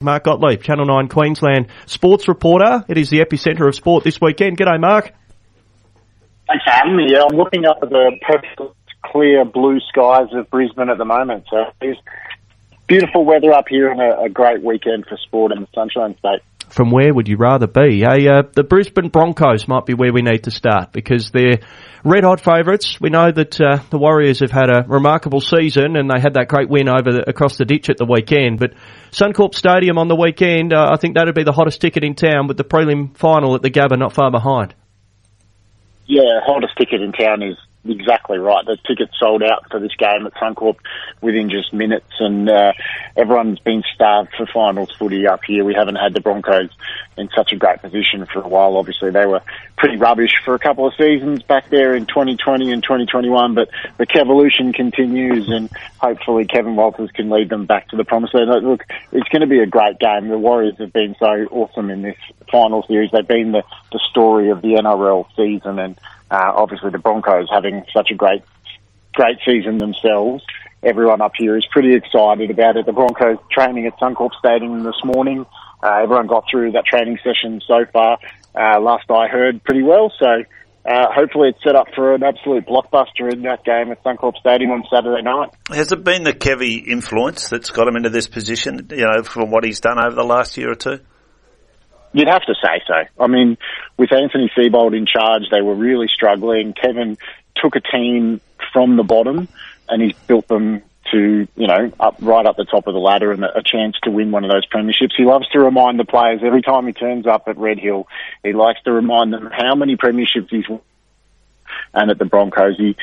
Mark Gottlieb, Channel 9 Queensland sports reporter. It is the epicentre of sport this weekend. G'day, Mark. Thanks me. Yeah, I'm looking up at the perfect clear blue skies of Brisbane at the moment. So it's beautiful weather up here and a, a great weekend for sport in the Sunshine State from where would you rather be? Hey, uh, the Brisbane Broncos might be where we need to start because they're red hot favourites. We know that uh, the Warriors have had a remarkable season and they had that great win over the, across the ditch at the weekend. But Suncorp Stadium on the weekend, uh, I think that'd be the hottest ticket in town with the prelim final at the Gabba not far behind. Yeah, hottest ticket in town is exactly right. The tickets sold out for this game at Suncorp within just minutes, and uh, everyone's been starved for finals footy up here. We haven't had the Broncos in such a great position for a while. Obviously, they were pretty rubbish for a couple of seasons back there in 2020 and 2021, but the evolution continues, and hopefully Kevin Walters can lead them back to the promised land. Look, it's going to be a great game. The Warriors have been so awesome in this final series. They've been the, the story of the NRL season, and uh, obviously, the Broncos having such a great, great season themselves. Everyone up here is pretty excited about it. The Broncos training at Suncorp Stadium this morning. Uh, everyone got through that training session so far. Uh, last I heard, pretty well. So uh, hopefully it's set up for an absolute blockbuster in that game at Suncorp Stadium on Saturday night. Has it been the Kevy influence that's got him into this position, you know, from what he's done over the last year or two? You'd have to say so. I mean, with Anthony Seibold in charge, they were really struggling. Kevin took a team from the bottom and he's built them to, you know, up right up the top of the ladder and a chance to win one of those premierships. He loves to remind the players every time he turns up at Red Hill, he likes to remind them how many premierships he's won. And at the Broncos, he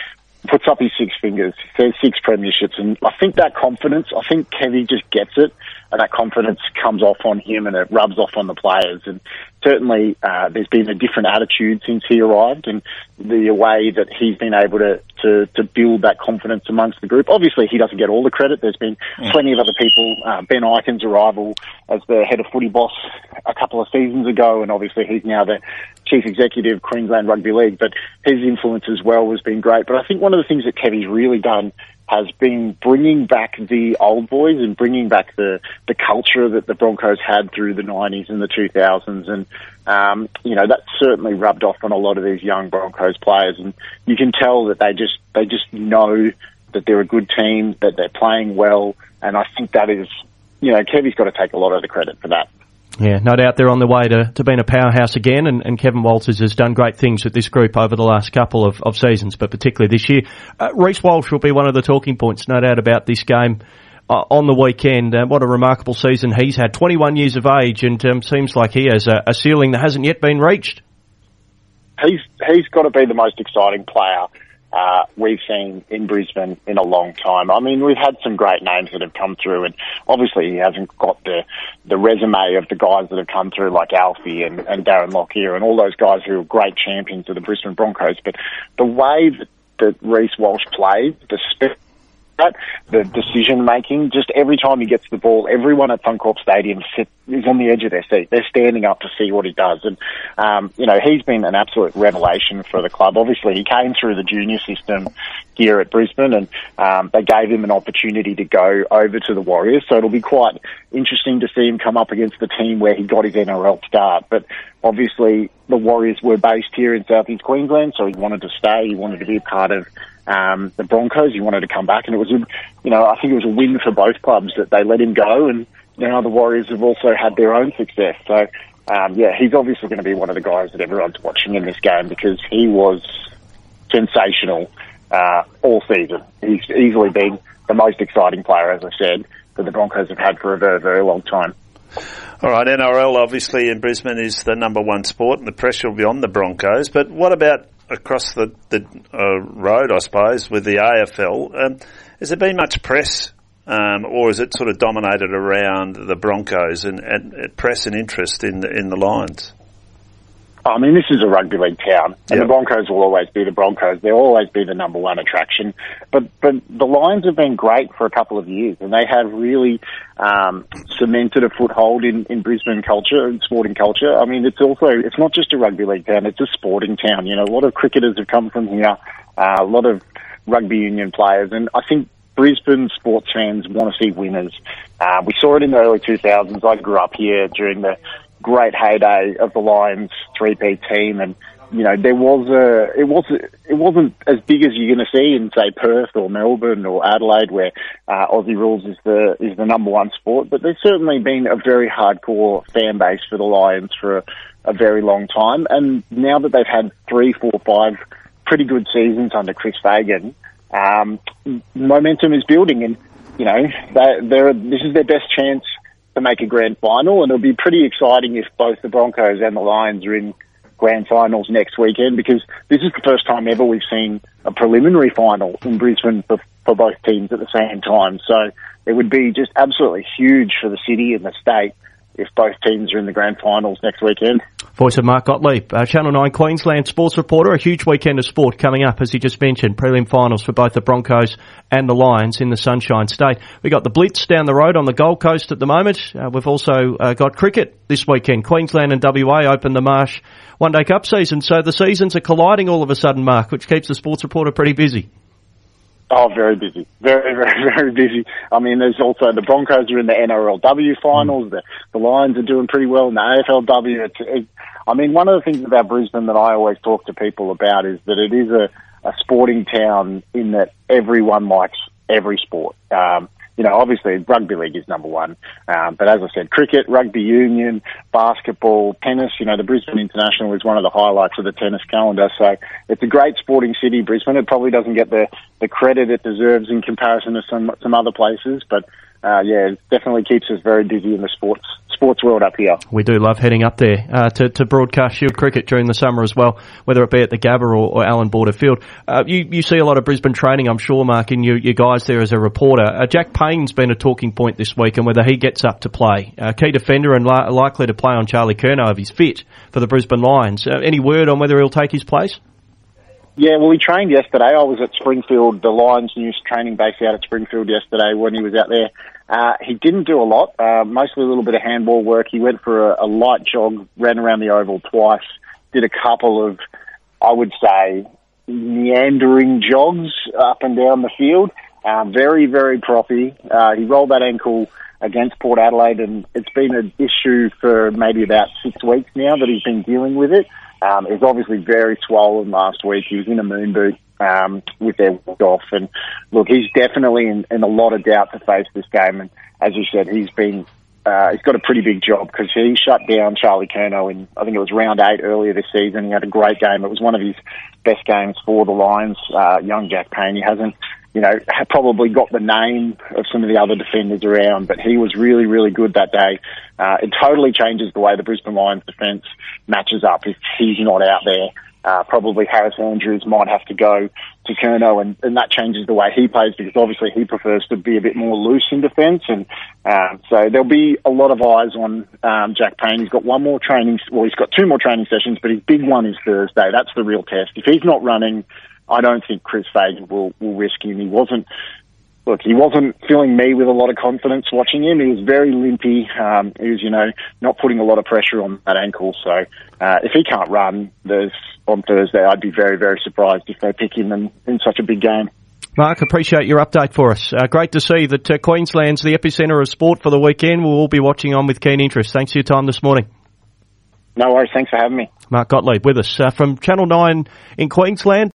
puts up his six fingers, says six premierships, and I think that confidence, I think Kevy just gets it, and that confidence comes off on him and it rubs off on the players. And certainly, uh, there's been a different attitude since he arrived, and the way that he's been able to, to, to build that confidence amongst the group. Obviously, he doesn't get all the credit. There's been mm. plenty of other people. Uh, Ben Ikin's arrival as the head of footy boss a couple of seasons ago, and obviously he's now the chief executive of Queensland Rugby League. But his influence as well has been great. But I think one of the things that Kevy's really done has been bringing back the old boys and bringing back the, the culture that the Broncos had through the 90s and the 2000s. And, um, you know, that certainly rubbed off on a lot of these young Broncos players. And you can tell that they just, they just know that they're a good team, that they're playing well. And I think that is, you know, Kevy's got to take a lot of the credit for that. Yeah, no doubt they're on the way to, to being a powerhouse again, and, and Kevin Walters has done great things with this group over the last couple of, of seasons, but particularly this year. Uh, Reece Walsh will be one of the talking points, no doubt, about this game uh, on the weekend. Uh, what a remarkable season he's had. 21 years of age, and um, seems like he has a, a ceiling that hasn't yet been reached. He's he's got to be the most exciting player uh, we've seen in Brisbane in a long time. I mean, we've had some great names that have come through, and obviously he hasn't got the the resume of the guys that have come through, like Alfie and, and Darren Lockyer and all those guys who are great champions of the Brisbane Broncos. But the way that, that Reece Walsh plays, the spirit that, the decision making. Just every time he gets the ball, everyone at Suncorp Stadium sit, is on the edge of their seat. They're standing up to see what he does, and um, you know he's been an absolute revelation for the club. Obviously, he came through the junior system here at Brisbane, and um, they gave him an opportunity to go over to the Warriors. So it'll be quite interesting to see him come up against the team where he got his NRL start. But obviously, the Warriors were based here in Southeast Queensland, so he wanted to stay. He wanted to be a part of um, the Broncos. He wanted to come back, and it was, a, you know, I think it was a win for both clubs that they let him go, and now the Warriors have also had their own success. So, um, yeah, he's obviously going to be one of the guys that everyone's watching in this game because he was sensational uh, all season. He's easily been the most exciting player, as I said, that the Broncos have had for a very, very long time. All right, NRL obviously in Brisbane is the number one sport, and the pressure will be on the Broncos. But what about across the, the uh, road, I suppose, with the AFL. Um, has there been much press, um, or is it sort of dominated around the Broncos and, and, press and interest in the, in the Lions? I mean, this is a rugby league town, and yep. the Broncos will always be the Broncos. They'll always be the number one attraction. But but the Lions have been great for a couple of years, and they have really um, cemented a foothold in, in Brisbane culture and sporting culture. I mean, it's also it's not just a rugby league town; it's a sporting town. You know, a lot of cricketers have come from here, uh, a lot of rugby union players, and I think Brisbane sports fans want to see winners. Uh, we saw it in the early 2000s. I grew up here during the great heyday of the Lions three-peat team and you know, there was a, it was, it wasn't as big as you're going to see in say Perth or Melbourne or Adelaide, where uh, Aussie rules is the is the number one sport. But there's certainly been a very hardcore fan base for the Lions for a, a very long time, and now that they've had three, four, five pretty good seasons under Chris Fagan, um, momentum is building, and you know, they, they're this is their best chance to make a grand final, and it'll be pretty exciting if both the Broncos and the Lions are in grand finals next weekend because this is the first time ever we've seen a preliminary final in Brisbane for, for both teams at the same time. So it would be just absolutely huge for the city and the state if both teams are in the grand finals next weekend. Voice of Mark Gottlieb, uh, Channel 9 Queensland sports reporter. A huge weekend of sport coming up, as he just mentioned. Prelim finals for both the Broncos and the Lions in the Sunshine State. We got the Blitz down the road on the Gold Coast at the moment. Uh, we've also uh, got cricket this weekend. Queensland and WA open the Marsh One Day Cup season, so the seasons are colliding all of a sudden, Mark, which keeps the sports reporter pretty busy. Oh, very busy. Very, very, very busy. I mean, there's also the Broncos are in the NRLW finals. The, the Lions are doing pretty well in the AFLW. It's, it, I mean, one of the things about Brisbane that I always talk to people about is that it is a, a sporting town in that everyone likes every sport. Um, you know, obviously rugby league is number one. Um, but as I said, cricket, rugby union, basketball, tennis, you know, the Brisbane International is one of the highlights of the tennis calendar. So it's a great sporting city, Brisbane. It probably doesn't get the, the credit it deserves in comparison to some, some other places, but uh, yeah, it definitely keeps us very busy in the sports sports world up here. We do love heading up there uh, to, to broadcast Shield cricket during the summer as well, whether it be at the Gabba or, or Allan Border Field. Uh, you, you see a lot of Brisbane training, I'm sure, Mark, in your, your guys there as a reporter. Uh, Jack Payne's been a talking point this week and whether he gets up to play. Uh, key defender and li- likely to play on Charlie Curnow if he's fit for the Brisbane Lions. Uh, any word on whether he'll take his place? Yeah, well, he trained yesterday. I was at Springfield, the Lions News training base out at Springfield yesterday when he was out there. Uh, he didn't do a lot, uh, mostly a little bit of handball work. He went for a, a light jog, ran around the oval twice, did a couple of, I would say, meandering jogs up and down the field. Um, very, very proppy. Uh, he rolled that ankle against Port Adelaide, and it's been an issue for maybe about six weeks now that he's been dealing with it. Um, he was obviously very swollen last week. He was in a moon boot um, with their walk off. And look, he's definitely in, in a lot of doubt to face this game. And as you said, he's been uh, he's got a pretty big job because he shut down Charlie Curnow in I think it was round eight earlier this season. He had a great game. It was one of his best games for the Lions. Uh, young Jack Payne. He hasn't, you know, probably got the name of some of the other defenders around, but he was really, really good that day. Uh, it totally changes the way the Brisbane Lions defence matches up if he's not out there. Uh, probably Harris Andrews might have to go to Curnow, and, and that changes the way he plays because obviously he prefers to be a bit more loose in defence, and um, so there'll be a lot of eyes on um, Jack Payne. He's got one more training, well, he's got two more training sessions, but his big one is Thursday. That's the real test. If he's not running, I don't think Chris Fagan will will risk him. He wasn't look, he wasn't filling me with a lot of confidence watching him. He was very limpy. Um, he was, you know, not putting a lot of pressure on that ankle. So uh, if he can't run on Thursday, I'd be very, very surprised if they pick him in, in such a big game. Mark, appreciate your update for us. Uh, great to see that uh, Queensland's the epicentre of sport for the weekend. We'll all be watching on with keen interest. Thanks for your time this morning. No worries. Thanks for having me. Mark Gottlieb with us uh, from Channel 9 in Queensland.